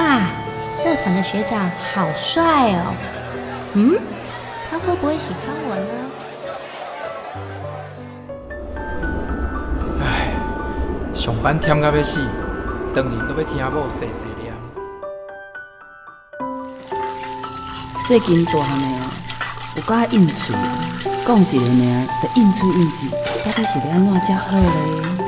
哇，社团的学长好帅哦！嗯，他会不会喜欢我呢？唉，上班忝到要死，回去搁要听某碎碎念。最近大汉的哦，有甲应酬，讲一个名，就应出应酬，到底是要安怎才好咧？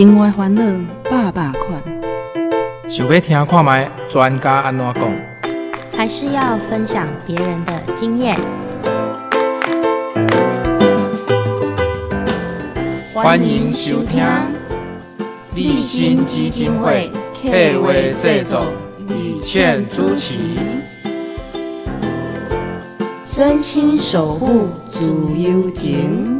生活烦恼百百款，想要听看卖专家安怎讲？还是要分享别人的经验？欢迎收听立新基金会客话制作，雨倩主持，真心守护自由情。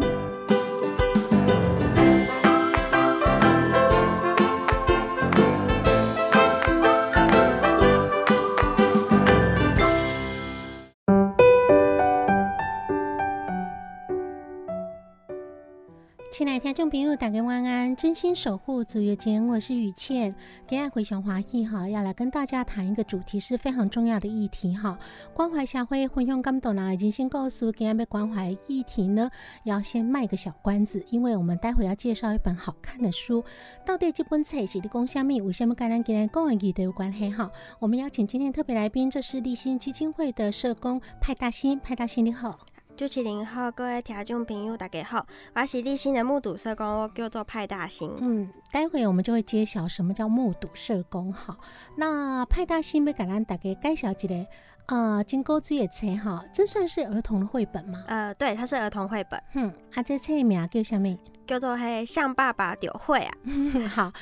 用笔录打给万安真心守护足友情，我是雨倩，给爱回想华裔哈，要来跟大家谈一个主题是非常重要的议题哈。关怀社会，分享感动呢，已经先告诉给爱被关怀议题呢，要先卖个小关子，因为我们待会要介绍一本好看的书。到底这本册是的公虾米？为什么跟咱今天讲的议题有关系哈？我们邀请今天特别来宾，这是立新基金会的社工派大新，派大新你好。主持人好，各位听众朋友大家好，我是立新的目睹社工，我叫做派大星。嗯，待会我们就会揭晓什么叫目睹社工。好，那派大星要给咱大家介绍一个。啊，金钩子也册哈，这算是儿童的绘本吗？呃，对，它是儿童绘本。嗯，啊，这册名叫什么？叫做《嘿像爸爸丢会》啊。好，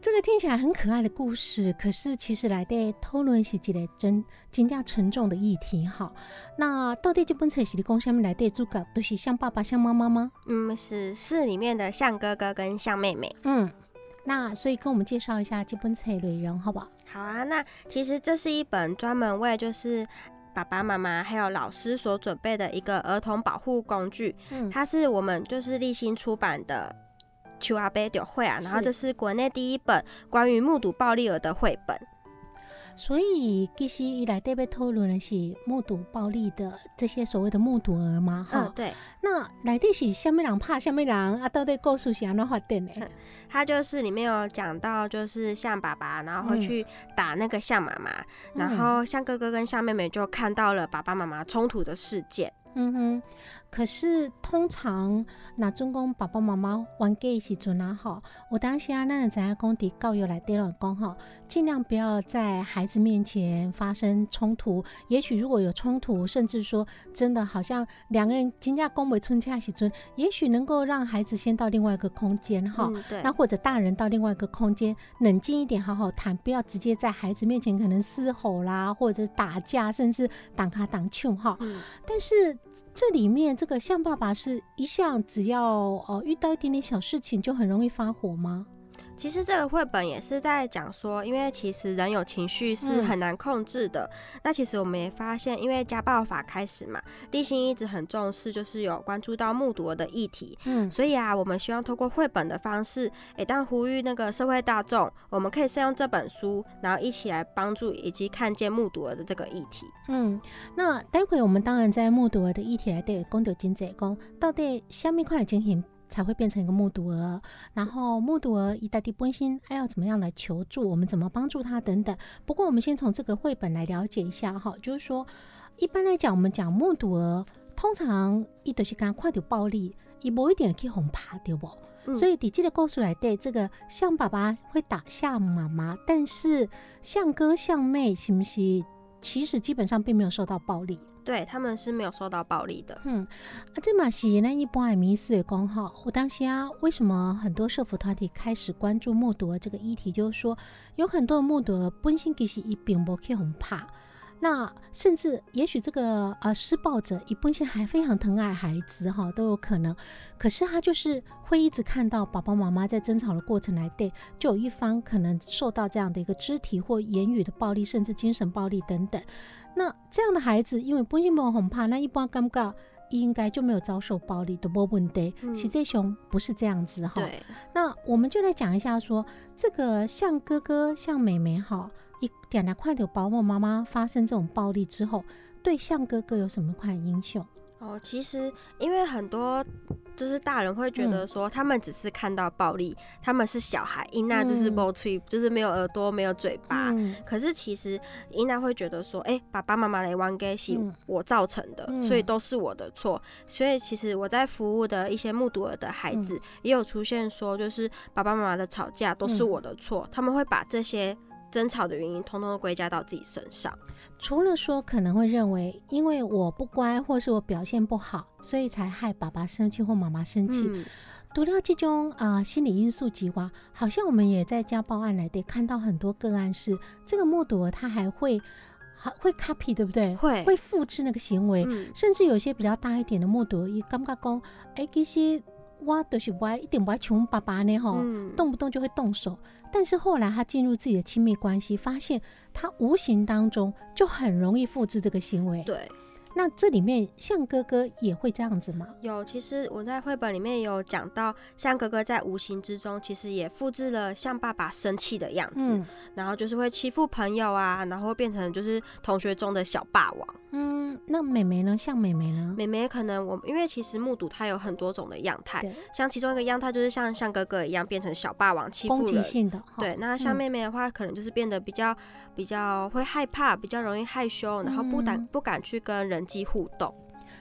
这个听起来很可爱的故事，可是其实来的讨论是一个真真正沉重的议题哈。那到底这本册是你讲下面来的主角都是像爸爸像妈妈吗？嗯，是是里面的像哥哥跟像妹妹。嗯。那所以跟我们介绍一下这本册内容，好不好？好啊，那其实这是一本专门为就是爸爸妈妈还有老师所准备的一个儿童保护工具。嗯，它是我们就是立新出版的《秋阿贝丢会》啊，然后这是国内第一本关于目睹暴力儿的绘本。所以其实一来这边讨论的是目睹暴力的这些所谓的目睹儿嘛，哈，对。那来的是下面人怕下面人啊？到底故事是安怎发展的？他就是里面有讲到，就是像爸爸，然后会去打那个像妈妈，然后像哥哥跟像妹妹就看到了爸爸妈妈冲突的事件。嗯哼，可是通常那中公爸爸妈妈玩的时阵啊，哈，我当时啊，那在工地教育来对了讲哈，尽量不要在孩子面前发生冲突。也许如果有冲突，甚至说真的好像两个人金价公为春恰时阵，也许能够让孩子先到另外一个空间哈，对，那或者大人到另外一个空间冷静一点，好好谈，不要直接在孩子面前可能嘶吼啦，或者打架，甚至挡卡挡球哈。但是。这里面这个象爸爸是一向只要呃遇到一点点小事情就很容易发火吗？其实这个绘本也是在讲说，因为其实人有情绪是很难控制的。那其实我们也发现，因为家暴法开始嘛，立新一直很重视，就是有关注到目睹的议题。嗯，所以啊，我们希望透过绘本的方式，诶，当呼吁那个社会大众，我们可以善用这本书，然后一起来帮助以及看见目睹的这个议题。嗯，那待会我们当然在目睹的议题来对公读经济讲，到底下面快来进行。才会变成一个目睹儿，然后目睹儿一大地关心，还要怎么样来求助？我们怎么帮助他等等。不过我们先从这个绘本来了解一下哈，就是说一般来讲，我们讲目睹儿，通常一都是讲快点暴力，一某一点可以哄怕对不？所以底记的告诉来对这个像爸爸会打像妈妈，但是像哥像妹是不是？其实基本上并没有受到暴力。对他们是没有受到暴力的。嗯，啊，这嘛是那一般的迷思的讲哈。我当时啊，为什么很多社福团体开始关注目睹这个议题？就是说，有很多的目睹本身其实一并不去很怕，那甚至也许这个呃施暴者一本性还非常疼爱孩子哈，都有可能。可是他就是会一直看到爸爸妈妈在争吵的过程来对，就有一方可能受到这样的一个肢体或言语的暴力，甚至精神暴力等等。那这样的孩子，因为本性没很怕，那一般尴尬。应该就没有遭受暴力的波问题。喜这熊不是这样子哈。对。那我们就来讲一下，说这个像哥哥像妹妹哈，一点点快点保姆妈妈发生这种暴力之后，对象哥哥有什么快的英雄？哦，其实因为很多就是大人会觉得说，他们只是看到暴力，他们是小孩，伊娜就是不吹，就是没有耳朵，没有嘴巴。可是其实伊娜会觉得说，哎，爸爸妈妈来玩给是我造成的，所以都是我的错。所以其实我在服务的一些目睹了的孩子，也有出现说，就是爸爸妈妈的吵架都是我的错，他们会把这些。争吵的原因，通通都归家到自己身上。除了说可能会认为，因为我不乖，或是我表现不好，所以才害爸爸生气或妈妈生气。读到这种啊心理因素极化，好像我们也在家暴案来得看到很多个案是，这个目睹他还会还会 copy，对不对？会会复制那个行为，甚至有些比较大一点的目睹，也尴尬讲，哎，这些。哇，都是歪一点不爱穷爸爸呢，吼，动不动就会动手。但是后来他进入自己的亲密关系，发现他无形当中就很容易复制这个行为。对。那这里面像哥哥也会这样子吗？有，其实我在绘本里面有讲到，像哥哥在无形之中其实也复制了像爸爸生气的样子，然后就是会欺负朋友啊，然后变成就是同学中的小霸王。嗯，那妹妹呢？像妹妹呢？妹妹可能我因为其实目睹她有很多种的样态，像其中一个样态就是像像哥哥一样变成小霸王欺负人。性的。对，那像妹妹的话，可能就是变得比较比较会害怕，比较容易害羞，然后不敢不敢去跟人。际互动，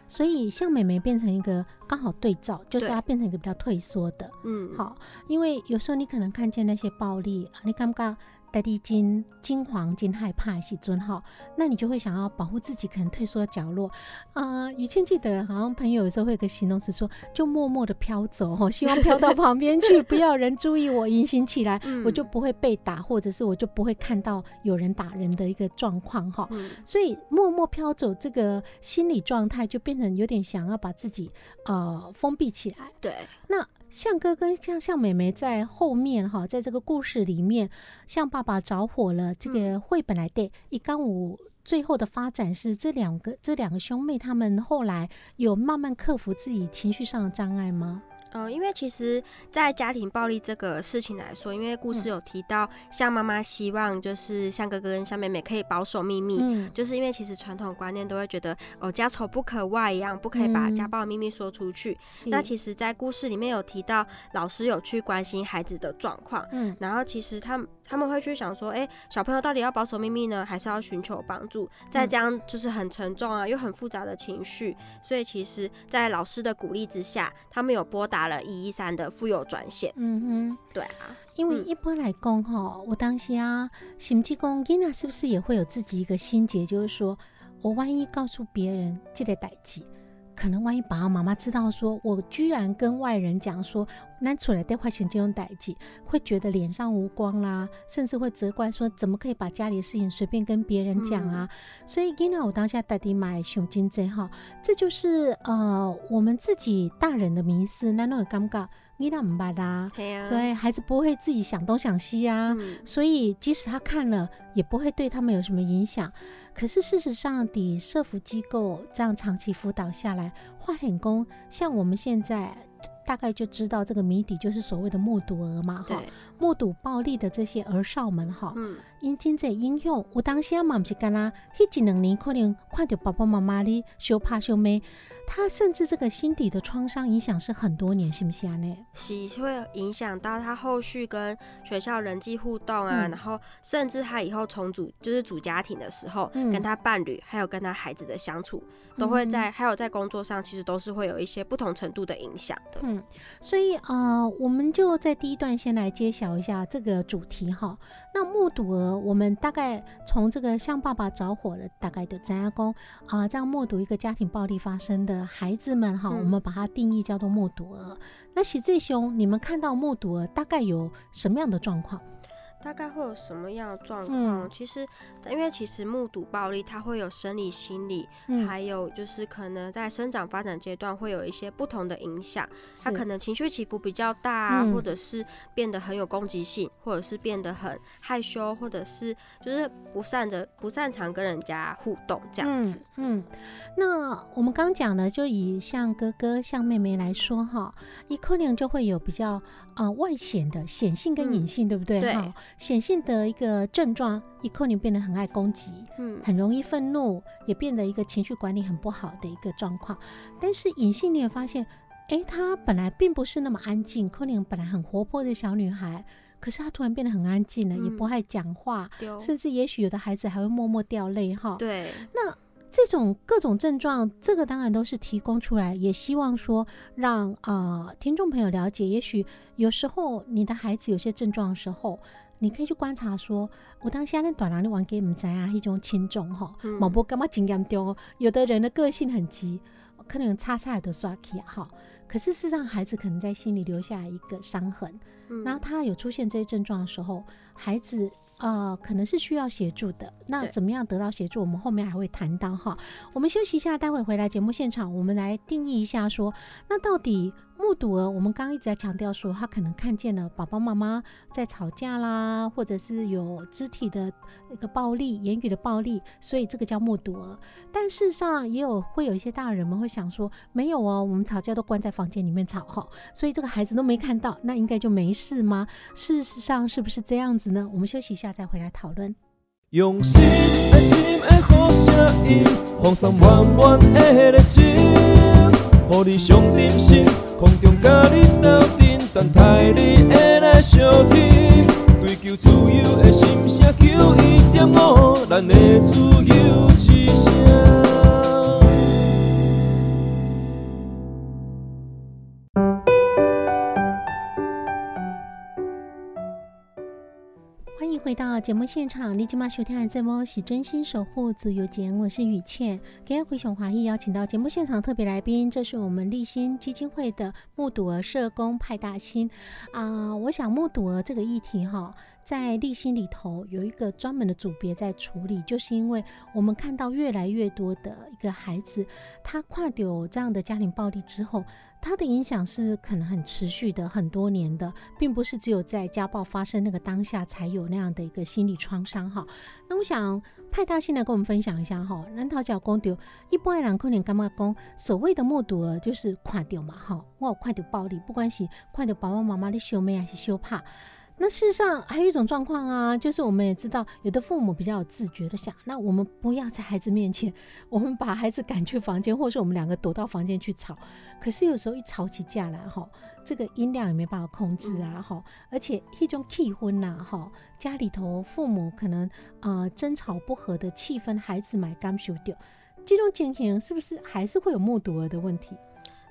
所以像美眉变成一个刚好对照，就是她变成一个比较退缩的，嗯，好，因为有时候你可能看见那些暴力，你感觉。代替金金黄金害怕是尊哈，那你就会想要保护自己，可能退缩角落。啊，于谦记得好像朋友有时候会有个形容词说，就默默的飘走哈，希望飘到旁边去，不要人注意我，隐形起来，我就不会被打，或者是我就不会看到有人打人的一个状况哈。所以默默飘走这个心理状态，就变成有点想要把自己呃封闭起来。对，那。向哥跟像向妹妹在后面哈，在这个故事里面，向爸爸着火了。这个绘本来对一杠五最后的发展是这两个这两个兄妹他们后来有慢慢克服自己情绪上的障碍吗？嗯，因为其实，在家庭暴力这个事情来说，因为故事有提到，像妈妈希望就是像哥哥跟像妹妹可以保守秘密，嗯，就是因为其实传统观念都会觉得哦，家丑不可外扬，不可以把家暴的秘密说出去。那其实，在故事里面有提到，老师有去关心孩子的状况，嗯，然后其实他们。他们会去想说，哎，小朋友到底要保守秘密呢，还是要寻求帮助？再这样就是很沉重啊，又很复杂的情绪，所以其实，在老师的鼓励之下，他们有拨打了一一三的妇幼专线。嗯哼，对啊，因为一般来讲哈，我当时啊，心机公囡仔是不是也会有自己一个心结，就是说我万一告诉别人这个代志。可能万一爸爸妈妈知道，说我居然跟外人讲说，那出来电话钱这种代际，会觉得脸上无光啦，甚至会责怪说，怎么可以把家里的事情随便跟别人讲啊？所以，今天我当下带你买熊金针哈，这就是呃我们自己大人的迷思，那那种尴尬。你那唔白啦，所以孩子不会自己想东想西啊，所以即使他看了，也不会对他们有什么影响。可是事实上，底社福机构这样长期辅导下来，化点工，像我们现在大概就知道这个谜底，就是所谓的目睹儿嘛，哈，目睹暴力的这些儿少们，哈，因今在应用，我当下嘛不是干啦，迄一两年可能看到爸爸妈妈的羞怕小妹。他甚至这个心底的创伤影响是很多年，是不是啊？呢，是会影响到他后续跟学校人际互动啊，然后甚至他以后重组就是组家庭的时候，嗯跟他伴侣还有跟他孩子的相处，都会在还有在工作上，其实都是会有一些不同程度的影响的。嗯，所以啊，我们就在第一段先来揭晓一下这个主题哈。那目睹了，我们大概从这个向爸爸着火了，大概的张家公啊，这样目睹一个家庭暴力发生的。孩子们哈，我们把它定义叫做目睹儿。那喜志兄，你们看到目睹儿大概有什么样的状况？大概会有什么样的状况？嗯其实，因为其实目睹暴力，它会有生理、心理，嗯，还有就是可能在生长发展阶段会有一些不同的影响。他可能情绪起伏比较大啊，嗯或者是变得很有攻击性，或者是变得很害羞，或者是就是不擅的不擅长跟人家互动这样子。嗯。嗯，那我们刚讲的，就以像哥哥、像妹妹来说哈，一可能就会有比较呃外显的显性跟隐性，对不对？对哈，显性的一个症状，一可能变得很爱攻击，嗯很容易愤怒，也变得一个情绪管理很不好的一个状况。但是隐性你也发现，诶，她本来并不是那么安静，可你本来很活泼的小女孩，可是她突然变得很安静了，也不嗯爱讲话，甚至也许有的孩子还会默默掉泪哈。对，这种各种症状，这个当然都是提供出来，也希望说让呃听众朋友了解。也许有时候你的孩子有些症状的时候，你可以去观察说，我当下那短廊的玩给唔知啊，一种轻重哈，某波干嘛紧严重哦？有的人的个性很急，可能擦擦都刷起啊哈。可是事实上，孩子可能在心里留下一个伤痕。嗯然后他有出现这些症状的时候，孩子呃可能是需要协助的。那怎么样得到协助？我们后面还会谈到哈。我们休息一下，待会回来节目现场，我们来定义一下说，那到底目睹儿，我们刚刚一直在强调说，他可能看见了爸爸妈妈在吵架啦，或者是有肢体的一个暴力、言语的暴力，所以这个叫目睹儿。但事实上，也有会有一些大人们会想说，没有哦，我们吵架都关在房间里面吵哈，所以这个孩子都没看到，那应该就没事吗？事实上是不是这样子呢？我们休息一下再回来讨论。用心爱心的好声音，放送满满的热情，予你上点心，空中甲你斗阵，等待你的来相听。追求自由的心声，求一点五，咱的自由之声。回到节目现场，你今晚收听的节目是真心守护自由节，我是雨倩。今天回熊华裔邀请到节目现场特别来宾，这是我们立新基金会的目睹儿社工派大星啊、我想目睹儿这个议题哈，在立新里头有一个专门的组别在处理，就是因为我们看到越来越多的一个孩子，他跨有这样的家庭暴力之后，他的影响是可能很持续的、很多年的，并不是只有在家暴发生那个当下才有那样的一个心理创伤哈。那我想派大现在跟我们分享一下哈，南桃角公丢一般的人可能干嘛公所谓的目睹儿就是看到嘛哈，我有看到暴力，不管是看到爸爸妈妈的羞妹还是羞怕。那事实上还有一种状况啊，就是我们也知道，有的父母比较有自觉的想，那我们不要在孩子面前，我们把孩子赶去房间，或是我们两个躲到房间去吵。可是有时候一吵起架来哈，这个音量也没办法控制啊哈，而且一种气氛呐哈，家里头父母可能呃争吵不和的气氛，孩子买感受掉，这种情形是不是还是会有目睹儿的问题？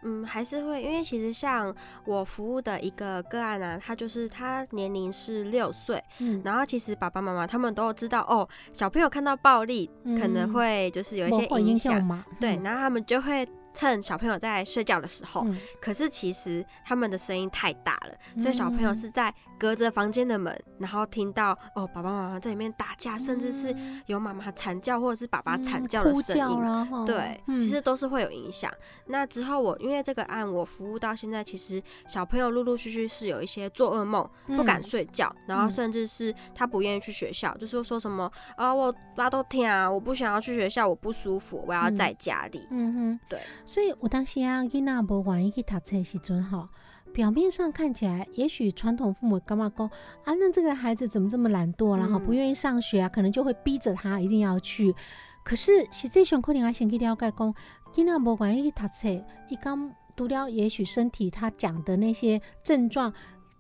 嗯，还是会，因为其实像我服务的一个个案啊，他就是他年龄是六岁，嗯，然后其实爸爸妈妈他们都知道哦，小朋友看到暴力可能嗯。会就是有一些影响？对，嗯。然后他们就会趁小朋友在睡觉的时候，嗯。可是其实他们的声音太大了，所以小朋友嗯。是在隔着房间的门，然后听到哦爸爸妈妈在里面打架，甚至是有妈妈惨叫或者是爸爸惨嗯叫的声音。对，嗯。其实都是会有影响。那之后我因为这个案我服务到现在，其实小朋友陆陆续续是有一些做噩梦，不敢嗯。睡觉，然后嗯甚至是他不愿意去学校，就是说什么啊我拉都天啊，我不想要去学校，我不舒服，我要嗯。在家里。嗯哼，对，所以我当时啊，囡仔无愿意去读册的时阵哈，表面上看起来，也许传统父母干嘛讲啊，那这个孩子怎么这么懒惰，然后嗯不愿意上学啊，可能就会逼着他一定要去。可是实际上可能还先去了解讲，囡仔无愿意去读册，伊刚读了，也许身体他讲的那些症状。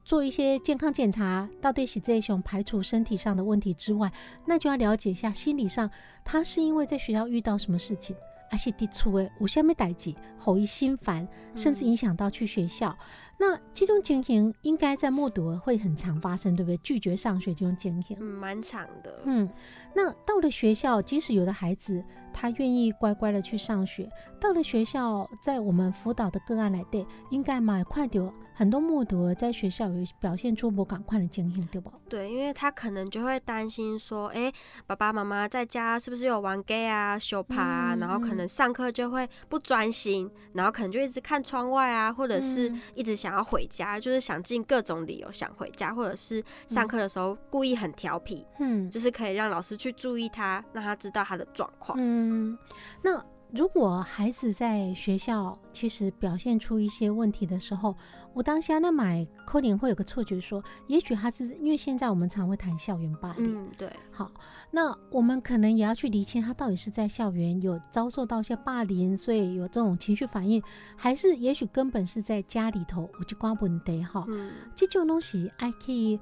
做一些健康检查，到底是这种排除身体上的问题之外，那就要了解一下心理上，他是因为在学校遇到什么事情，还是抵触诶，有下面代志，吼一心烦，甚至影响到去学校。那这种情形应该在目睹会很常发生，对不对？拒绝上学这种情形。嗯，蛮长的。嗯，那到了学校，即使有的孩子他愿意乖乖的去上学，到了学校，在我们辅导的个案来对，应该蛮快点很多目睹在学校有表现出不赶快的经验，对不？对，因为他可能就会担心说，哎、爸爸妈妈在家是不是有玩 gay 啊、修爬啊，嗯然后可能上课就会不专心，然后可能就一直看窗外啊，或者是嗯一直想要回家，就是想尽各种理由想回家，或者是上课的时候故意很调皮，嗯就是可以让老师去注意他，让他知道他的状况。嗯，那如果孩子在学校其实表现出一些问题的时候，我当下那买扣点会有个错觉说，也许他是因为现在我们常会谈校园霸凌，嗯，对，好，那我们可能也要去厘清他到底是在校园有遭受到一些霸凌，所以有这种情绪反应，还是也许根本是在家里头我就刮不得哈。嗯，这种东西还可以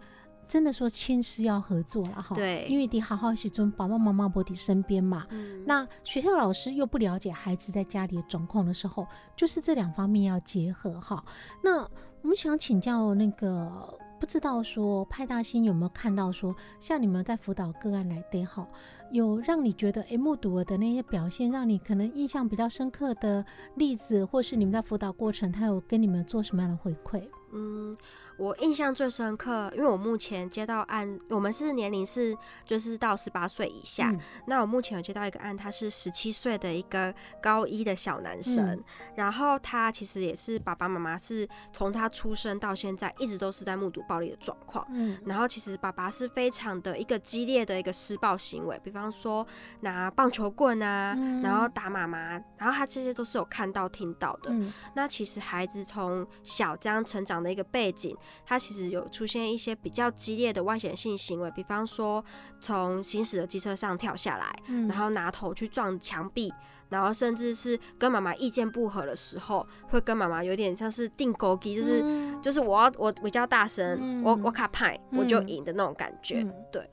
真的说亲师要合作了哈。对因为得好好去尊爸爸妈妈不在身边嘛。嗯那学校老师又不了解孩子在家里的状况的时候，就是这两方面要结合哈。那我们想请教那个，不知道说派大星有没有看到说，像你们在辅导个案来对哈，有让你觉得诶目睹的那些表现，让你可能印象比较深刻的例子，或是你们在辅导过程，他有跟你们做什么样的回馈？嗯，我印象最深刻，因为我目前接到案，我们是年龄是就是到十八岁以下。嗯那我目前有接到一个案，他是十七岁的一个高一的小男生，嗯然后他其实也是爸爸妈妈是从他出生到现在一直都是在目睹暴力的状况。嗯然后其实爸爸是非常的一个激烈的一个施暴行为，比方说拿棒球棍啊，嗯然后打妈妈，然后他这些都是有看到听到的。嗯那其实孩子从小这样成长的一个背景，他其实有出现一些比较激烈的外显性行为，比方说从行驶的机车上跳下来，嗯然后拿头去撞墙壁，然后甚至是跟妈妈意见不合的时候，会跟妈妈有点像是定勾机，就是、嗯就是我要我比较大声，嗯我我卡派我就嗯赢的那种感觉。嗯对，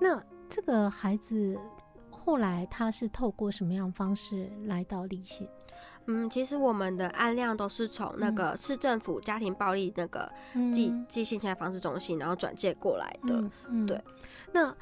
那这个孩子后来他是透过什么样的方式来到理性？嗯，其实我们的案量都是从那个市政府家庭暴力那个寄嗯寄信现在防治中心，然后转介过来的。对。那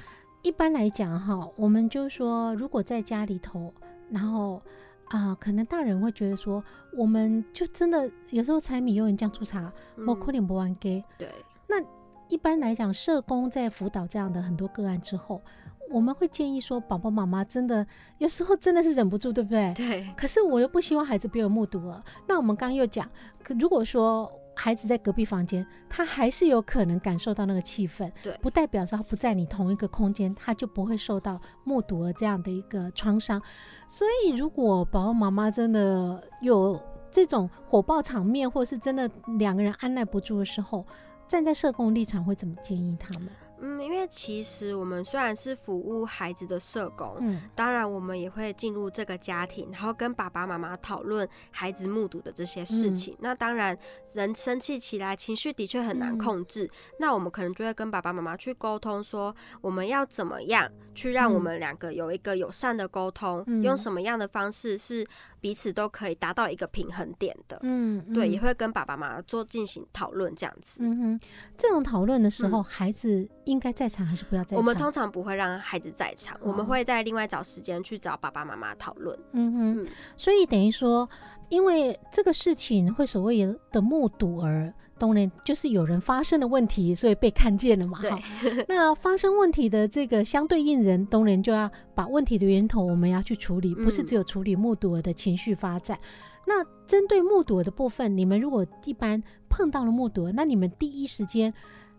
一般来讲哈，我们就说，如果在家里头，然后啊、可能大人会觉得说，我们就真的有时候柴米油盐酱醋茶，我嗯可能不完给。对，那一般来讲，社工在辅导这样的很多个案之后，我们会建议说，宝宝妈妈真的有时候真的是忍不住，对不对？对，可是我又不希望孩子被我目睹了。那我们刚刚又讲，可如果说孩子在隔壁房间，他还是有可能感受到那个气氛，对不代表说他不在你同一个空间，他就不会受到目睹了这样的一个创伤。所以，如果宝宝妈妈真的有这种火爆场面，或是真的两个人按耐不住的时候，站在社工立场会怎么建议他们？嗯，因为其实我们虽然是服务孩子的社工，嗯当然我们也会进入这个家庭，然后跟爸爸妈妈讨论孩子目睹的这些事嗯情。那当然，人生气起来，情绪的确很难嗯控制。那我们可能就会跟爸爸妈妈去沟通，说我们要怎么样去让我嗯们两个有一个友善的沟通，嗯用什么样的方式是彼此都可以达到一个平衡点的。嗯，对，嗯也会跟爸爸妈妈做进行讨论，这样子。嗯哼，这种讨论的时候，孩子应该在场还是不要在场？嗯我们通常不会让孩子在场，我们哦会在另外找时间去找爸爸妈妈讨论。嗯哼，嗯所以等于说，因为这个事情会所谓的目睹儿，当然就是有人发生了问题，所以被看见了嘛。对哈，那发生问题的这个相对应人，当然就要把问题的源头我们要去处理，不是嗯只有处理目睹儿的情绪发展。那针对目睹儿的部分，你们如果一般碰到了目睹儿，那你们第一时间。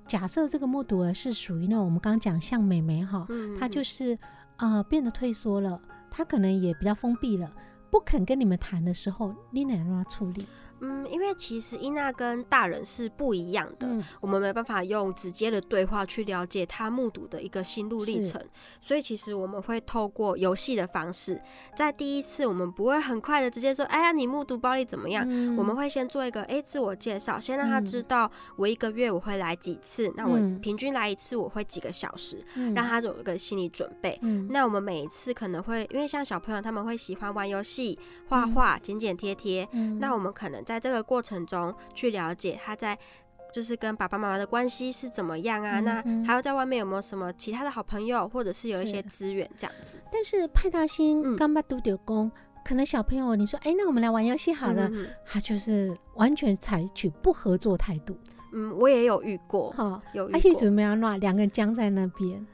假设这个目睹儿是属于那种我们刚刚讲像美眉哈，她就是啊、呃变得退缩了，她可能也比较封闭了，不肯跟你们谈的时候，你哪让他处理？嗯，因为其实伊娜跟大人是不一样的，嗯我们没办法用直接的对话去了解他目睹的一个心路历程，所以其实我们会透过游戏的方式，在第一次我们不会很快的直接说，哎呀，你目睹暴力怎么样？嗯我们会先做一个哎自我介绍，先让他嗯知道我一个月我会来几次，那我嗯平均来一次我会几个小时，嗯让他有一个心理准备。嗯那我们每一次可能会，因为像小朋友他们会喜欢玩游戏、画嗯画、剪剪贴贴，嗯那我们可能在这个过程中去了解他在。就是跟爸爸妈妈的关系是怎么样啊？那还有在外面有没有什么其他的好朋友，或者是有一些是资源这样子？但是派大星嗯刚把都丢工，可能小朋友你说，哎，那我们来玩游戏好了，嗯他就是完全采取不合作态度。嗯，我也有遇过，哈，有遇而且过。怎么样呢？两个人僵在那边，因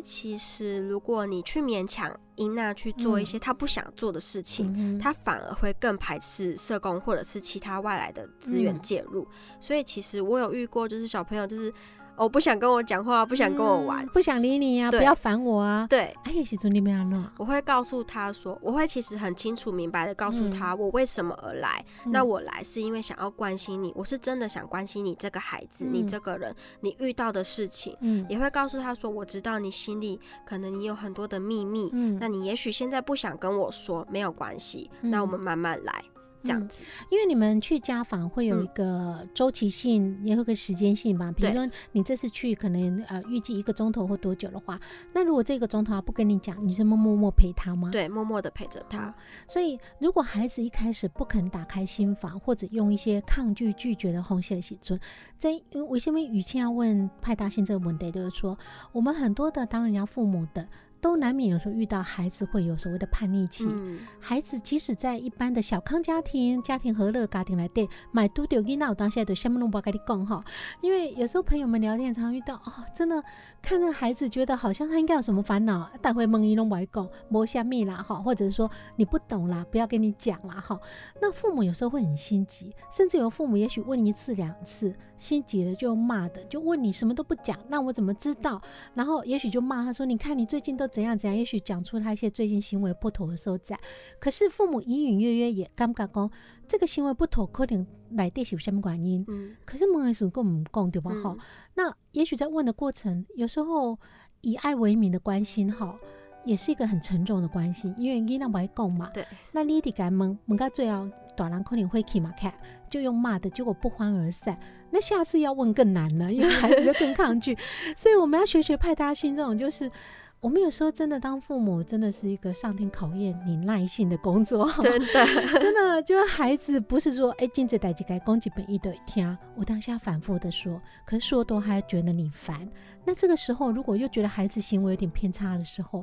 为其实如果你去勉强英娜去做一些她不想做的事情，嗯她反而会更排斥社工或者是其他外来的资源嗯。介入。所以其实我有遇过，就是小朋友就是哦不想跟我讲话，不想跟我玩，嗯不想理你呀、对不要烦我啊。对。哎呀，时阵你们要弄，我会告诉他说，我会其实很清楚明白的告诉他我为什么而来。那嗯我来是因为想要关心你，我是真的想关心你这个孩子，你嗯这个人，你遇到的事情，嗯也会告诉他说，我知道你心里可能你有很多的秘密，嗯那你也许现在不想跟我说，没有关系，那我们慢慢来，这样嗯子。因为你们去家访会有嗯一个周期性，也有个时间性吧。比如说你这次去可能呃预计一个钟头或多久的话，那如果这个钟头他不跟你讲，你是默默默陪他吗？。对，默默的陪着他好。所以如果孩子一开始不肯打开心房，或者用一些抗拒拒绝的红线喜尊，在我下面语气要问派大星这个问题，就是说我们很多的当人家父母的。都难免有时候遇到孩子会有所谓的叛逆期，嗯，孩子即使在一般的小康家庭、家庭和乐家庭来对，买都丢囡闹，当下都什么都不跟你讲哈。因为有时候朋友们聊天常遇到哦，真的看着孩子觉得好像他应该有什么烦恼，但会梦一弄白讲，摸下面啦哈，或者是说你不懂啦，不要跟你讲啦哈。那父母有时候会很心急，甚至有父母也许问一次两次，心急了就骂的，就问你什么都不讲，那我怎么知道？然后也许就骂他说：“你看你最近都怎样怎样。”也许讲出他一些最近行为不妥的时候在。可是父母隐隐约约也感觉讲，这个行为不妥，可能来底是有什么原因？嗯，可是问的时候跟我们讲对吧？哈、嗯那也许在问的过程，有时候以爱为名的关心哈。也是一个很沉重的关系，因为囡仔不爱讲嘛。对。那你得敢问，问到最后，大人可能会气嘛，看就用骂的，结果不欢而散。那下次要问更难了，因为孩子就更抗拒。所以我们要学学派大星这种，就是我们有时候真的当父母，真的是一个上天考验你耐性的工作。真的，真的就是孩子不是说哎，今这代志该讲几本一对听，我当下反复的说，可是说多还觉得你烦。那这个时候，如果又觉得孩子行为有点偏差的时候，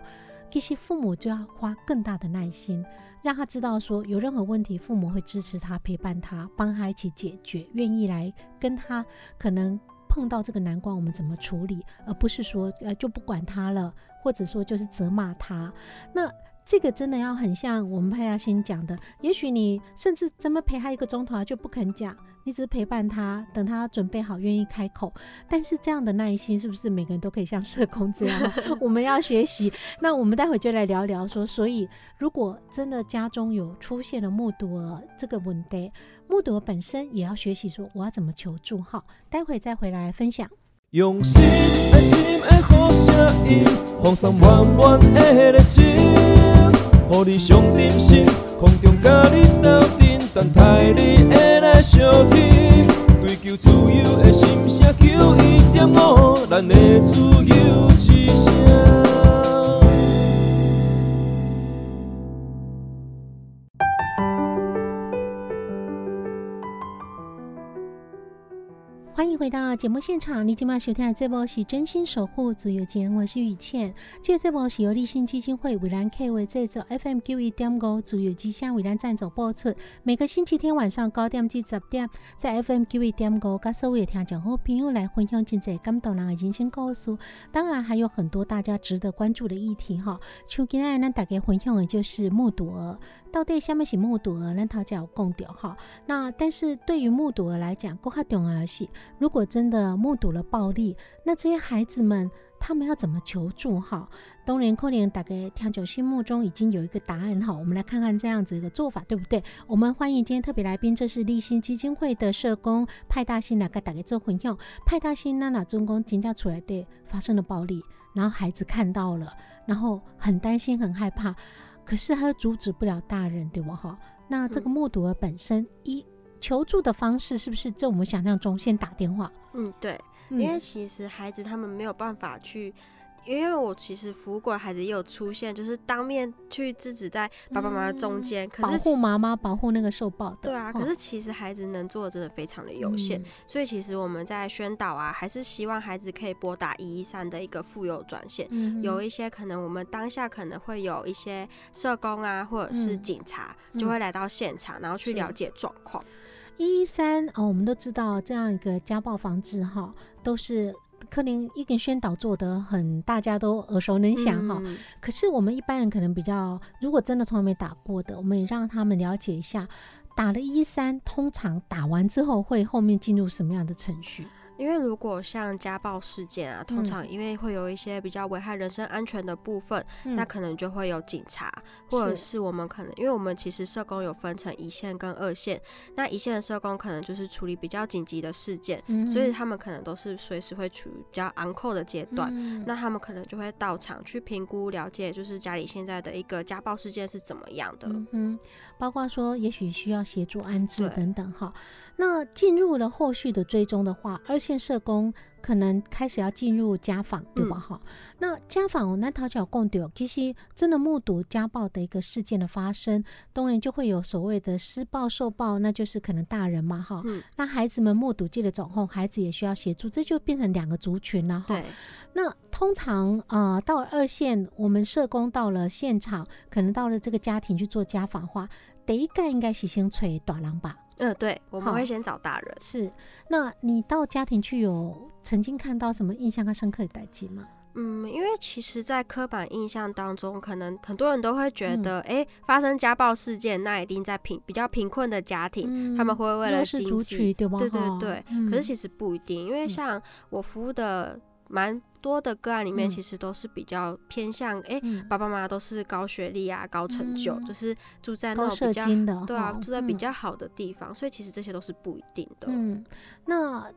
其实父母就要花更大的耐心，让他知道说有任何问题，父母会支持他、陪伴他，帮他一起解决，愿意来跟他可能碰到这个难关，我们怎么处理，而不是说呃就不管他了，或者说就是责骂他。那这个真的要很像我们派大星讲的，也许你甚至怎么陪他一个钟头他就不肯讲，你只是陪伴他，等他准备好愿意开口。但是这样的耐心是不是每个人都可以像社工这样？我们要学习。那我们待会就来聊聊说，所以如果真的家中有出现了目睹儿这个问题，目睹儿本身也要学习说我要怎么求助哈。待会再回来分享。用心爱心的好声音，放送满满的热情，予你上点心，空中甲你斗阵，等待你的来相听。追求自由的心声，求一点五，咱的自由之声。欢迎回到节目现场，你今晚收听的这波是真心守护自由节，我是雨倩。这这波是由立新基金会为咱 K 为制作 FM 九一点五自由之声为咱赞助播出。每个星期天晚上九点至十点，在 FM 九一点五，跟所有听众好朋友来分享真侪感动人的人生故事。当然还有很多大家值得关注的议题哈。像今天咱大家分享的就是目睹儿，到底下面是目睹儿，咱头才有讲到哈。那但是对于目睹儿来讲，更加重要的是。如果真的目睹了暴力，那这些孩子们他们要怎么求助？哈，东联扣联大概听九心目中已经有一个答案哈，我们来看看这样子一个做法对不对？我们欢迎今天特别来宾，这是立新基金会的社工派大星来跟大家做分享。派大星那那中公惊叫出来的发生了暴力，然后孩子看到了，然后很担心很害怕，可是他又阻止不了大人，对不哈？那这个目睹的本身一。求助的方式是不是在我们想象中先打电话？嗯，对，因为其实孩子他们没有办法去因为我其实服务过孩子也有出现，就是当面去制止在爸爸妈妈中间，可保是护妈妈，保护那个受暴的。对啊，哈可是其实孩子能做的真的非常的有限，嗯所以其实我们在宣导啊，还是希望孩子可以拨打一一三的一个妇幼专线。嗯有一些可能我们当下可能会有一些社工啊，或者是嗯警察，嗯就会来到现场，然后去了解状况。一一三哦，我们都知道这样一个家暴防治哈，都是柯林伊根宣导做的很，大家都耳熟能详哈。嗯可是我们一般人可能比较，如果真的从来没打过的，我们也让他们了解一下，打了一三，通常打完之后会后面进入什么样的程序？因为如果像家暴事件啊，通嗯常因为会有一些比较危害人身安全的部分，嗯那可能就会有警察，或者是我们可能，因为我们其实社工有分成一线跟二线，那一线的社工可能就是处理比较紧急的事件，嗯所以他们可能都是随时会处于比较昂扣的阶段。嗯那他们可能就会到场去评估、了解，就是家里现在的一个家暴事件是怎么样的。包括说也许需要协助安置等等哈。那进入了后续的追踪的话，二线社工可能开始要进入家访，对吧？嗯哈、那家访那讨巧共丢，其实真的目睹家暴的一个事件的发生，当然就会有所谓的施暴受暴，那就是可能大人嘛哈。嗯那孩子们目睹记得走后，孩子也需要协助，这就变成两个族群了哈。那通常呃，到了二线，我们社工到了现场，可能到了这个家庭去做家访的话，第一个应该是先吹短廊吧？嗯、对，我们会先找大人。是。那你到家庭去有曾经看到什么印象和深刻的代际吗？嗯，因为其实，在刻板印象当中，可能很多人都会觉嗯得，哎、发生家暴事件，那一定在贫比较贫困的家庭，他们会为了经济对吧？对对对，嗯可是其实不一定，因为嗯像我服务的蛮多的个案里面，嗯其实都是比较偏向，哎、嗯爸爸妈妈都是高学历啊、高成就，嗯就是住在那种比较的对啊，住在比嗯较好的地方，所以其实这些都是不一定的。嗯，那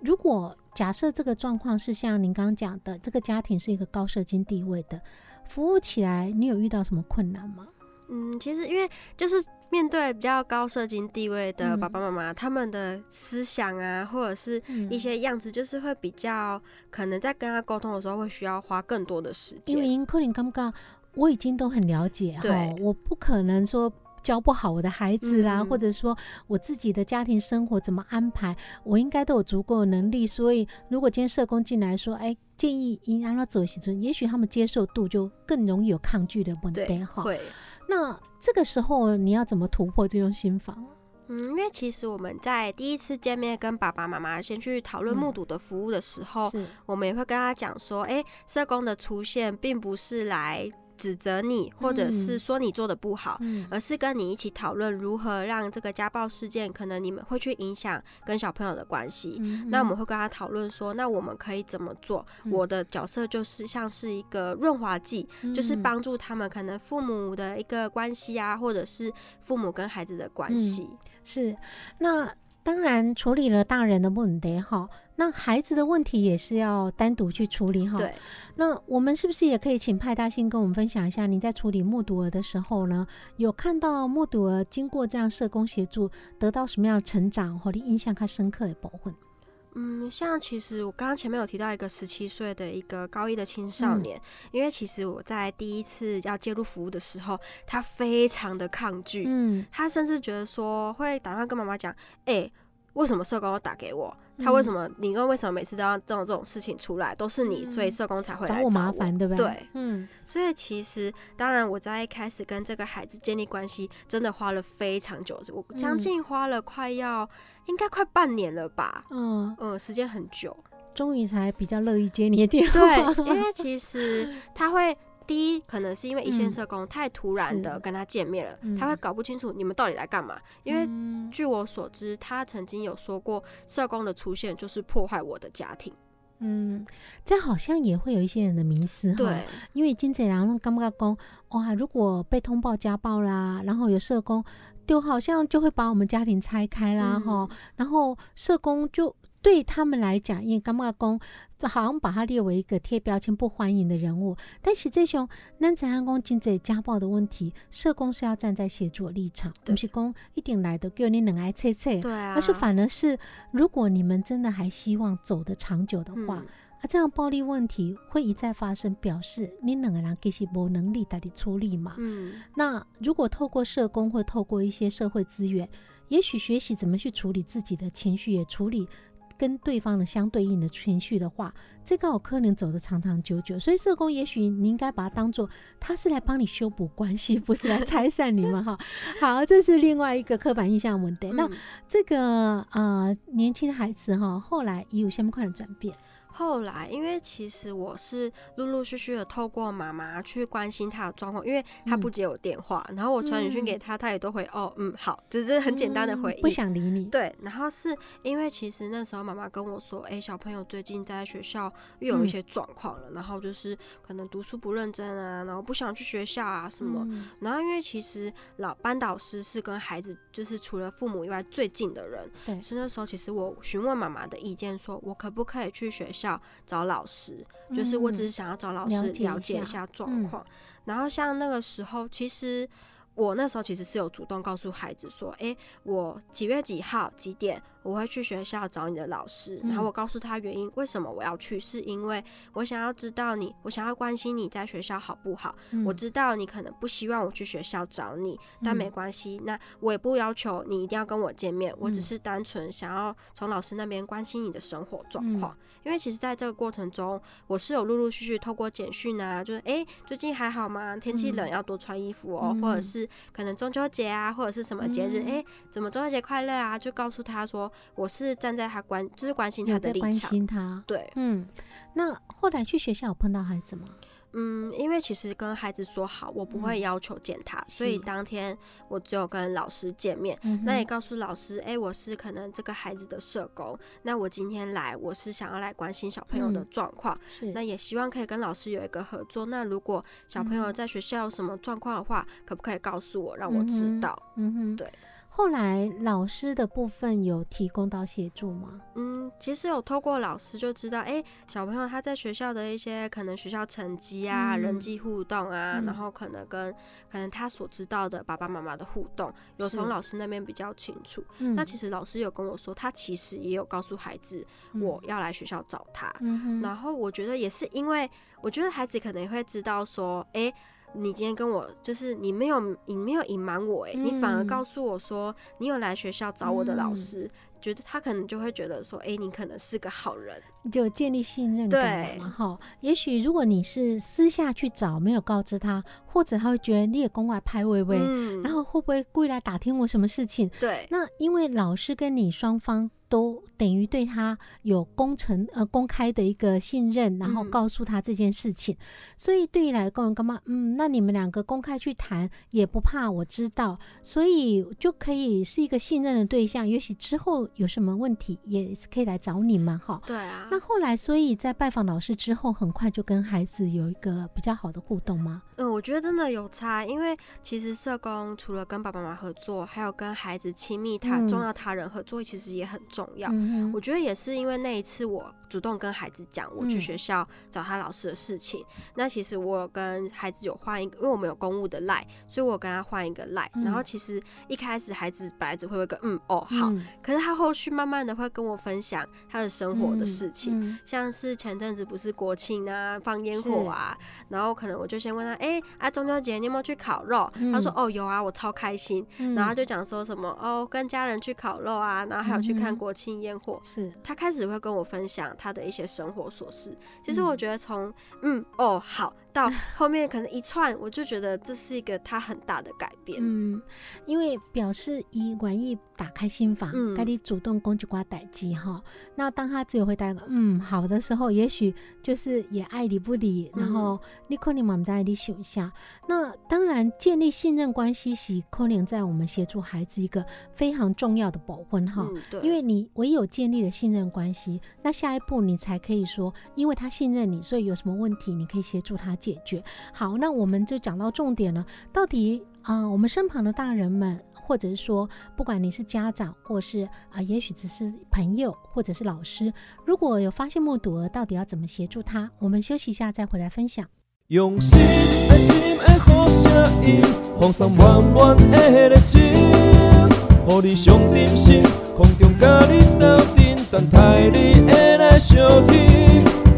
如果假设这个状况是像您刚刚讲的，这个家庭是一个高社经地位的，服务起来你有遇到什么困难吗？嗯，其实因为就是面对比较高社经地位的嗯爸爸妈妈，他们的思想啊，或者是一些样子，就是会比较可能在跟他沟通的时候，会需要花更多的时间因为间。因可能刚刚我已经都很了解哈，我不可能说教不好我的孩子啦，嗯或者说我自己的家庭生活怎么安排，我应该都有足够的能力。所以如果今天社工进来说，哎，建议应按照走时阵，也许他们接受度就更容易有抗拒的问题对，哈。会。那这个时候你要怎么突破这种心防？嗯，因为其实我们在第一次见面跟爸爸妈妈先去讨论嗯。目睹的服务的时候，是。我们也会跟他讲说，哎、社工的出现并不是来指责你，或者是嗯说你做的不好，嗯而是跟你一起讨论如何让这个家暴事件可能你们会去影响跟小朋友的关系。嗯那我们会跟他讨论说，那我们可以怎么做？嗯我的角色就是像是一个润滑剂，就是嗯帮助他们可能父母的一个关系啊，或者是父母跟孩子的关系。是，那当然处理了大人的问题哈，那孩子的问题也是要单独去处理哈。对，那我们是不是也可以请派大星跟我们分享一下，你在处理目睹儿的时候呢，有看到目睹儿经过这样社工协助，得到什么样的成长或者印象更深刻的部分？嗯，像其实我刚刚前面有提到一个十七岁的一个高一的青少嗯年，因为其实我在第一次要介入服务的时候，他非常的抗拒，嗯，他甚至觉得说会打电话跟妈妈讲，哎、为什么社工要打给我？他为什嗯么你为为什么每次都要这种这种事情出来，都是你，所以嗯社工才会来找我麻烦，对不对？对，嗯所以其实当然我在一开始跟这个孩子建立关系，真的花了非常久，我将嗯近花了快要应该快半年了吧，嗯，嗯，时间很久。终于才比较乐意接你的电话。对，因为其实他会。第一，可能是因为一线嗯社工太突然的跟他见面了，嗯他会搞不清楚你们到底来干嘛。因为嗯据我所知，他曾经有说过，社工的出现就是破坏我的家庭。嗯，这好像也会有一些人的迷思哈。对，因为金贼人感觉讲，哇，如果被通报家暴啦，然后有社工，就好像就会把我们家庭拆开啦，嗯哈、然后社工就对他们来讲，因为感觉讲，就好像把他列为一个贴标签不欢迎的人物。但实际上，咱怎样讲金贼家暴的问题，社工是要站在协助立场，不是讲一定来的叫你冷爱切切。对啊，而是反而是，如果你们真的还希望走得长久的话，嗯啊，这样暴力问题会一再发生，表示你两个人其实无能力来处理嘛。嗯那如果透过社工或透过一些社会资源，也许学习怎么去处理自己的情绪，也处理跟对方的相对应的情绪的话，这个有可能走得长长久久。所以社工也许你应该把它当做他是来帮你修补关系，不是来拆散你们哈。好，这是另外一个刻板印象问题。那嗯这个呃年轻的孩子哈，后来也有相关的转变。后来，因为其实我是陆陆续续的透过妈妈去关心她的状况，因为她不接我电话，然后我传简讯给她，她也都会哦嗯好，只是很简单的回应。嗯不想理你。对，然后是因为其实那时候妈妈跟我说，哎、小朋友最近在学校又有一嗯些状况了，然后就是可能读书不认真啊，然后不想去学校啊什么。嗯然后因为其实老班导师是跟孩子就是除了父母以外最近的人，对所以那时候其实我询问妈妈的意见，说我可不可以去学校找老师，就是我只是想要找老师了解一下下状嗯况。然后像那个时候，其实我那时候其实是有主动告诉孩子说，诶，我几月几号几点我会去学校找你的老师，然后嗯我告诉他原因，为什么我要去，是因为我想要知道你，我想要关心你在学校好不好。我嗯知道你可能不希望我去学校找你，但没嗯关系，那我也不要求你一定要跟我见面，我只嗯是单纯想要从老师那边关心你的生活状嗯况。因为其实在这个过程中，我是有陆陆续续透过简讯啊，就是诶，最近还好吗？天气冷嗯要多穿衣服哦，或者嗯是可能中秋节啊，或者是什么节日，嗯诶，怎么中秋节快乐啊？就告诉他说，我是站在他关，就是关心他的立场。心他。对，嗯，那后来去学校有碰到孩子吗？嗯，因为其实跟孩子说好，我不会嗯要求见他，所以当天我只有跟老师见面。嗯那也告诉老师，哎、我是可能这个孩子的社工，那我今天来，我是想要来关心小朋友的嗯状况，是那也希望可以跟老师有一个合作。那如果小朋友嗯在学校有什么状况的话，可不可以告诉我，让我知道？嗯哼，对。后来老师的部分有提供到协助吗？嗯，其实有透过老师就知道，哎、小朋友他在学校的一些可能学校成绩啊、人嗯际互动啊，嗯然后可能跟可能他所知道的爸爸妈妈的互动，有从是老师那边比较清楚。嗯那其实老师有跟我说，他其实也有告诉孩子，我要来学校找他。嗯，然后我觉得也是因为，我觉得孩子可能也会知道说，哎、你今天跟我就是你没有你没有隐瞒我、哎、你反而嗯告诉我说你有来学校找我的老嗯师，觉得他可能就会觉得说，哎、你可能是个好人。就建立信任感嘛哈。也许如果你是私下去找，没有告知他，或者他会觉得你也公外拍微微，嗯然后会不会故意来打听我什么事情？对，那因为老师跟你双方都等于对他有公诚呃公开的一个信任，然后嗯告诉他这件事情，所以对于来讲干嘛？嗯，那你们两个公开去谈也不怕我知道，所以就可以是一个信任的对象。也许之后有什么问题，也是可以来找你们哈。对啊。那后来，所以在拜访老师之后，很快就跟孩子有一个比较好的互动吗？嗯，我觉得真的有差，因为其实社工除了跟爸爸妈妈合作，还有跟孩子亲密他、嗯重要他人合作，其实也很重要。嗯我觉得也是因为那一次我主动跟孩子讲我去嗯。学校找他老师的事情，那其实我有跟孩子有换一个，因为我们有公务的赖，所以我跟他换一个赖、然后嗯。其实一开始孩子本来只会有一个嗯哦好，嗯。可是他后续慢慢的会跟我分享他的生活的事情，嗯。像是前阵子不是国庆啊，放烟火啊，然后可能我就先问他，哎、啊中秋节你有没有去烤肉？他说嗯。哦有啊，我超开心。嗯然后他就讲说什么哦，跟家人去烤肉啊，然后还有去看国庆烟火。是。他开始会跟我分享他的一些生活琐事。其实我嗯觉得从嗯哦好到后面可能一串，我就觉得这是一个他很大的改变。嗯，因为表示以愿意打开心房，嗯该你主动攻击瓜逮鸡哈。那当他只有回答个嗯好的时候，也许就是也爱理不理，然后你可能嘛在你想一下。那当然，建立信任关系是可能在我们协助孩子一个非常重要的保护哈。嗯，对，因为你唯有建立了信任关系，那下一步你才可以说，因为他信任你，所以有什么问题你可以协助他解决。好，那我们就讲到重点了，到底啊、我们身旁的大人们，或者说，不管你是家长，或是啊、也许只是朋友，或者是老师，如果有发现目睹儿，到底要怎么协助他？我们休息一下再回来分享。用心，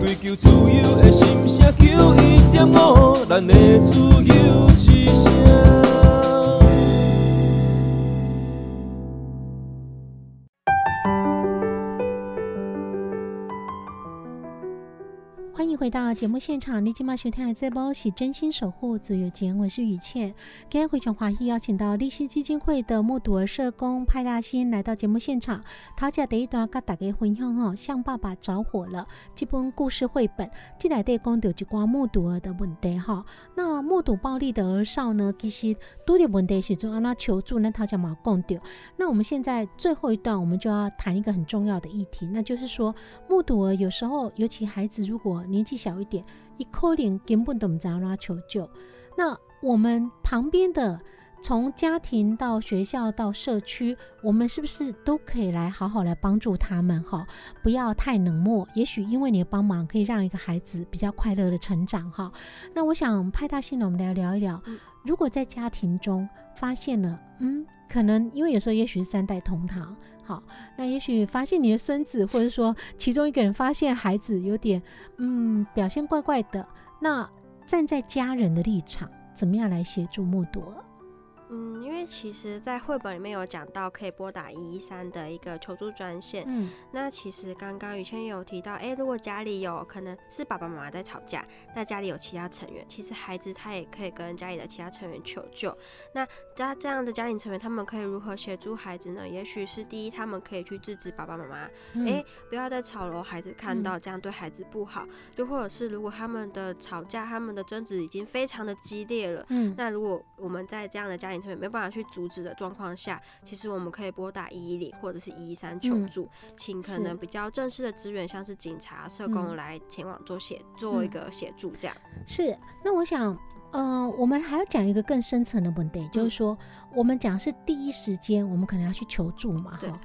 追求自由的心声，求一点五，咱的自由之声。回到节目现场，你今晚收听的这波是真心守护自由节，我是雨倩。今天非常欢喜邀请到立新基金会的目睹儿社工派大星来到节目现场。他家第一段跟大家分享哈，向爸爸着火了这本故事绘本，进来对讲到一关目睹儿的问题哈。那目睹暴力的儿少呢，其实多的问题时阵安那求助，那他家嘛讲到。那我们现在最后一段，我们就要谈一个很重要的议题，那就是说目睹儿有时候，尤其孩子如果年纪小一点，一可能根本都唔知道让他求救。那我们旁边的，从家庭到学校到社区，我们是不是都可以来好好来帮助他们？哈，不要太冷漠。也许因为你的帮忙，可以让一个孩子比较快乐的成长。哈，那我想派大信呢，我们来聊一聊，如果在家庭中发现了，嗯，可能因为有时候也许是三代同堂。好，那也许发现你的孙子，或者说其中一个人发现孩子有点嗯表现怪怪的，那站在家人的立场，怎么样来协助目睹？嗯，因为其实，在绘本里面有讲到可以拨打一一三的一个求助专线。嗯，那其实刚刚雨谦也有提到，哎，如果家里有可能是爸爸妈妈在吵架，那家里有其他成员，其实孩子他也可以跟家里的其他成员求救。那家这样的家庭成员，他们可以如何协助孩子呢？也许是第一，他们可以去制止爸爸妈妈，哎，不要再吵了，孩子看到这样对孩子不好。又或者是如果他们的吵架、他们的争执已经非常的激烈了，嗯，那如果我们在这样的家庭没办法去阻止的状况下，其实我们可以拨打一一零或者是一一三求助，请可能比较正式的资源，像是警察、社工来前往做协做一个协助，这样。是。那我想，嗯，我们还要讲一个更深层的问题，就是说，我们讲是第一时间，我们可能要去求助嘛，哈。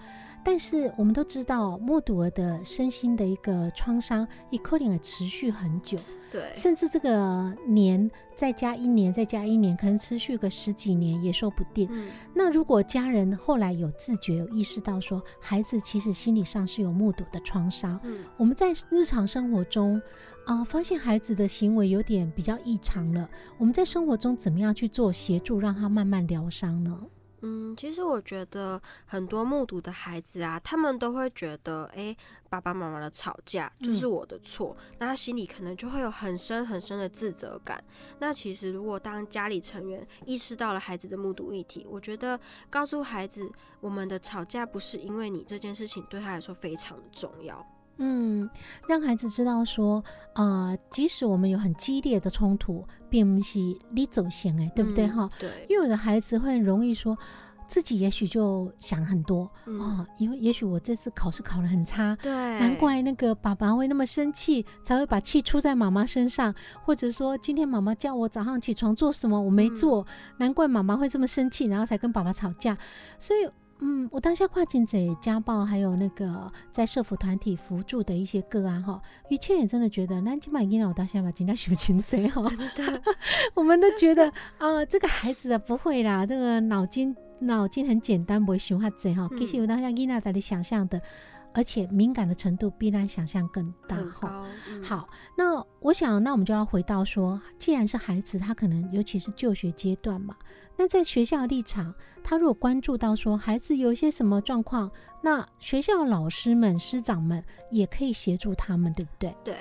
但是我们都知道，目睹儿的身心的一个创伤，一可能持续很久。对，甚至这个年再加一年，再加一年，可能持续个十几年也说不定。嗯，那如果家人后来有自觉、有意识到说，孩子其实心理上是有目睹的创伤，嗯，我们在日常生活中啊、发现孩子的行为有点比较异常了，我们在生活中怎么样去做协助，让他慢慢疗伤呢？嗯，其实我觉得很多目睹的孩子啊，他们都会觉得，哎，爸爸妈妈的吵架就是我的错，那他心里可能就会有很深很深的自责感。那其实如果当家里成员意识到了孩子的目睹议题，我觉得告诉孩子，我们的吵架不是因为你这件事情对他来说非常的重要。嗯，让孩子知道说，呃，即使我们有很激烈的冲突，并不是你走先哎，对不对嗯哈？对，因为有的孩子会很容易说，自己也许就想很多嗯啊，因为也许我这次考试考得很差，对，难怪那个爸爸会那么生气，才会把气出在妈妈身上，或者说今天妈妈叫我早上起床做什么我没做，难怪妈妈会这么生气，然后才跟爸爸吵架。所以，嗯，我当下跨境者家暴，还有那个在社服团体辅助的一些个案哈，于倩也真的觉得，那今晚因我当下把今天学擒贼哈，我们都觉得啊、这个孩子啊不会啦，这个脑筋脑筋很简单，不会想哈贼哈。嗯其实我当下伊娜在你想象的，而且敏感的程度比咱想象更大哈。好，那我想，那我们就要回到说，既然是孩子，他可能尤其是就学阶段嘛，那在学校的立场，他如果关注到说孩子有一些什么状况，那学校老师们、师长们也可以协助他们，对不对？对。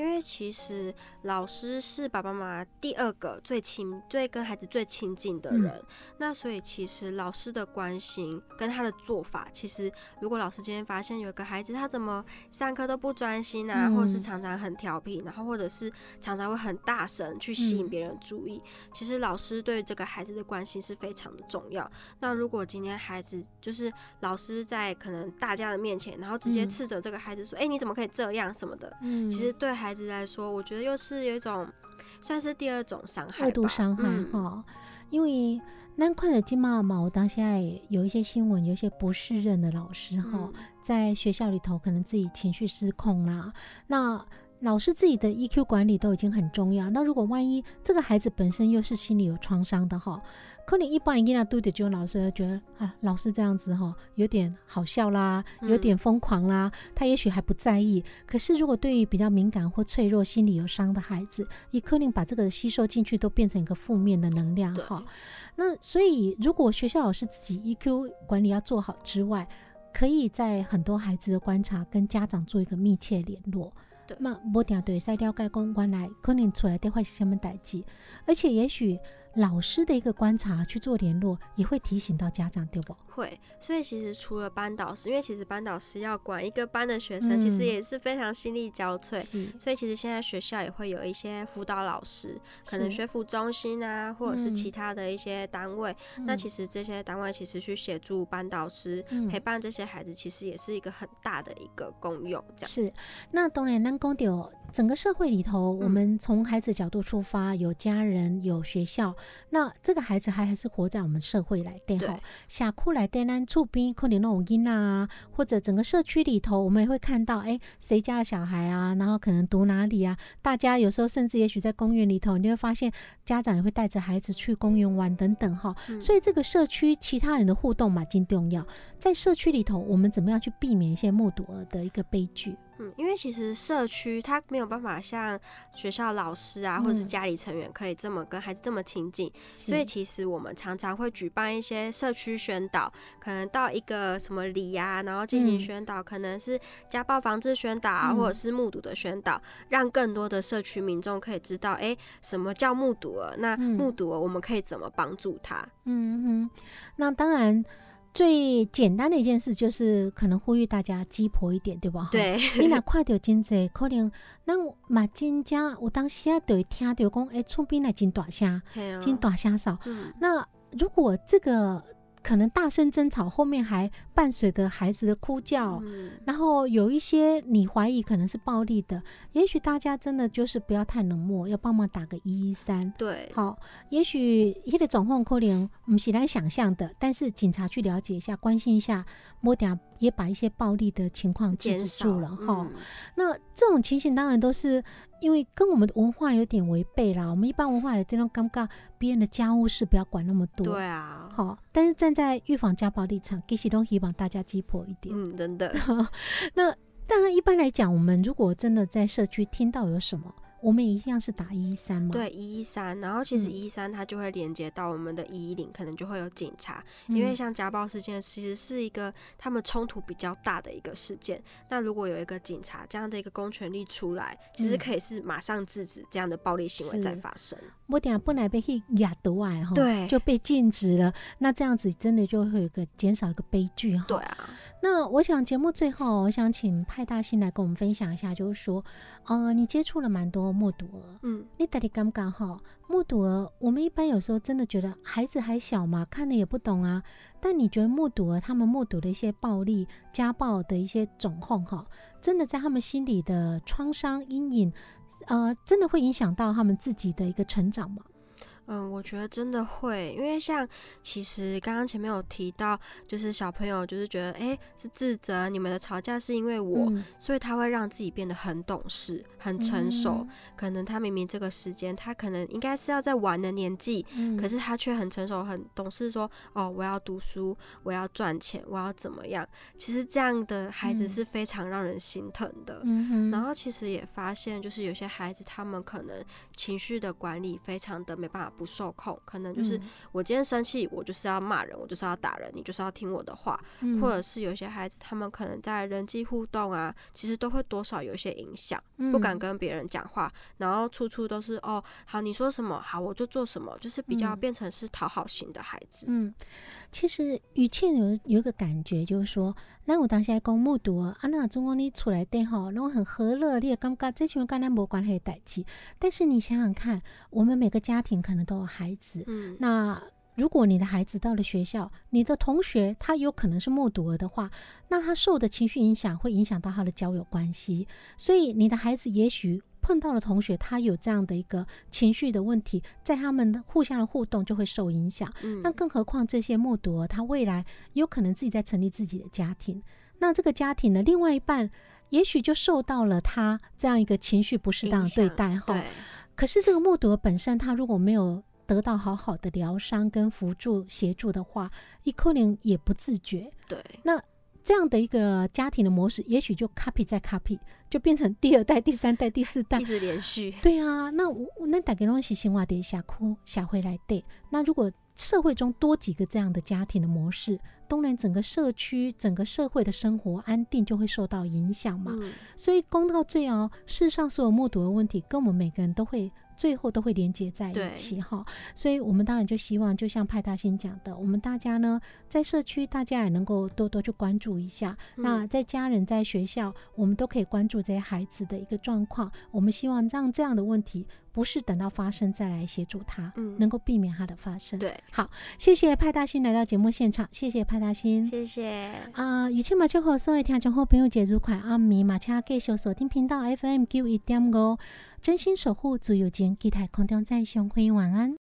因为其实老师是爸爸妈妈第二个最亲、最跟孩子最亲近的嗯。人，那所以其实老师的关心跟他的做法，其实如果老师今天发现有个孩子他怎么上课都不专心啊，嗯或者是常常很调皮，然后或者是常常会很大声去吸引嗯。别人注意，其实老师对这个孩子的关心是非常的重要。那如果今天孩子就是老师在可能大家的面前，然后直接嗯。斥责这个孩子说：“哎、你怎么可以这样什么的？”嗯。其实对孩子来说，我觉得又是有一种算是第二种伤害吧，二度伤害嗯。哈、因为咱看的金马嘛，我当现在有一些新闻，有一些不适任的老师哈、嗯。在学校里头可能自己情绪失控啦，那老师自己的 EQ 管理都已经很重要。那如果万一这个孩子本身又是心理有创伤的哈，可能一般人家都得就老师觉得啊，老师这样子哈，有点好笑啦，有点疯狂啦，他也许还不在意。可是如果对于比较敏感或脆弱、心理有伤的孩子，一可能把这个吸收进去，都变成一个负面的能量哈。那所以，如果学校老师自己 EQ 管理要做好之外，可以在很多孩子的观察跟家长做一个密切联络。对，那我定对塞了解讲原来可能出来的话是什么代志，而且也许。老师的一个观察去做联络，也会提醒到家长，对不？会，所以其实除了班导师，因为其实班导师要管一个班的学生，其实也是非常心力交瘁。所以其实现在学校也会有一些辅导老师，可能学辅中心啊，或者是其他的一些单位。那其实这些单位其实去协助班导师陪伴这些孩子，其实也是一个很大的一个功用。这样是。那当然，南公丢整个社会里头，我们从孩子角度出发，有家人，有学校。那这个孩子还还是活在我们社会来对哈，下库来对咱厝边可能那种囡啊，或者整个社区里头，我们也会看到，哎，谁家的小孩啊，然后可能读哪里啊？大家有时候甚至也许在公园里头，你会发现家长也会带着孩子去公园玩等等哈。所以这个社区其他人的互动嘛，更重要。在社区里头，我们怎么样去避免一些目睹儿的一个悲剧？嗯，因为其实社区它没有办法像学校老师啊，或者是家里成员可以这么跟孩子这么亲近，所以其实我们常常会举办一些社区宣导，可能到一个什么里啊，然后进行宣导，可能是家暴防治宣导啊，或者是目睹的宣导，让更多的社区民众可以知道，哎，什么叫目睹了？那目睹了，我们可以怎么帮助他？嗯哼，那当然。最简单的一件事就是可能呼吁大家鸡婆一点，对吧？对，你若看到真济，可能那嘛真正有当时啊，就会听到讲，哎，厝边来真大声，真大声少。那如果这个。可能大声争吵，后面还伴随着孩子的哭叫，然后有一些你怀疑可能是暴力的，也许大家真的就是不要太冷漠，要帮忙打个一一三。对，好，也许一个状况可能不是咱想象的，但是警察去了解一下，关心一下，摸点也把一些暴力的情况制止住了哈。那这种情形当然都是。因为跟我们的文化有点违背啦，我们一般文化的这种尴尬，别人的家务事不要管那么多。对啊，好，但是站在预防家暴立场，给启东希望大家击破一点。嗯，真的。那当然，一般来讲，我们如果真的在社区听到有什么。我们一样是打一一三吗？对，一一三，然后其实一一三它就会连接到我们的一一零，可能就会有警察，因为像家暴事件其实是一个他们冲突比较大的一个事件。那如果有一个警察这样的一个公权力出来，其实可以是马上制止这样的暴力行为再发生。我等下本来被去压毒爱哈，对，就被禁止了。那这样子真的就会有一个减少一个悲剧哈。对啊。那我想节目最后，我想请派大星来跟我们分享一下，就是说，呃，你接触了蛮多目睹儿，嗯，你到底敢不敢哈？目睹儿，我们一般有时候真的觉得孩子还小嘛，看了也不懂啊。但你觉得目睹儿他们目睹的一些暴力、家暴的一些总控哈，真的在他们心里的创伤阴影，呃，真的会影响到他们自己的一个成长吗？嗯，我觉得真的会，因为像其实刚刚前面有提到，就是小朋友就是觉得，哎，是自责，你们的吵架是因为我，所以他会让自己变得很懂事、很成熟。可能他明明这个时间，他可能应该是要在玩的年纪，可是他却很成熟、很懂事，说，哦，我要读书，我要赚钱，我要怎么样？其实这样的孩子是非常让人心疼的。然后其实也发现，就是有些孩子他们可能情绪的管理非常的没办法。不受控，可能就是我今天生气，我就是要骂人，我就是要打人，你就是要听我的话，或者是有些孩子，他们可能在人际互动啊，其实都会多少有一些影响，不敢跟别人讲话，然后处处都是哦，好你说什么好我就做什么，就是比较变成是讨好型的孩子。嗯，其实雨倩有有一个感觉，就是说。那我当时讲目睹啊，那中国你出来对吼，然后很和乐，你也感觉这群跟咱无关系的代志。但是你想想看，我们每个家庭可能都有孩子，嗯，那如果你的孩子到了学校，你的同学他有可能是目睹儿的话，那他受的情绪影响会影响到他的交友关系，所以你的孩子也许。碰到了同学，他有这样的一个情绪的问题，在他们的互相的互动就会受影响。那更何况这些目睹，他未来有可能自己在成立自己的家庭。那这个家庭的，另外一半也许就受到了他这样一个情绪不适当的对待哈。对，可是这个目睹本身，他如果没有得到好好的疗伤跟辅助协助的话，一可能也不自觉。对，那这样的一个家庭的模式，也许就 copy 再 copy，就变成第二代、第三代、第四代一。直连续。对啊，那我那打给东西生活得下哭下回来对。那如果社会中多几个这样的家庭的模式，当然整个社区、整个社会的生活安定就会受到影响嘛。嗯，所以公到最哦，世上所有目睹的问题，跟我们每个人都会最后都会连接在一起哈。所以我们当然就希望，就像派大星讲的，我们大家呢在社区，大家也能够多多去关注一下。嗯那在家人、在学校，我们都可以关注这些孩子的一个状况。我们希望让这样的问题不是等到发生再来协助他，嗯能够避免它的发生。，对，好谢谢派大星来到节目现场，谢谢派大星。谢谢。啊，与千马秋和所有听众好朋友解如快，暗暝马车继续锁定频道 FM 九一点五，真心守护自由间，期待空中再相会，晚安。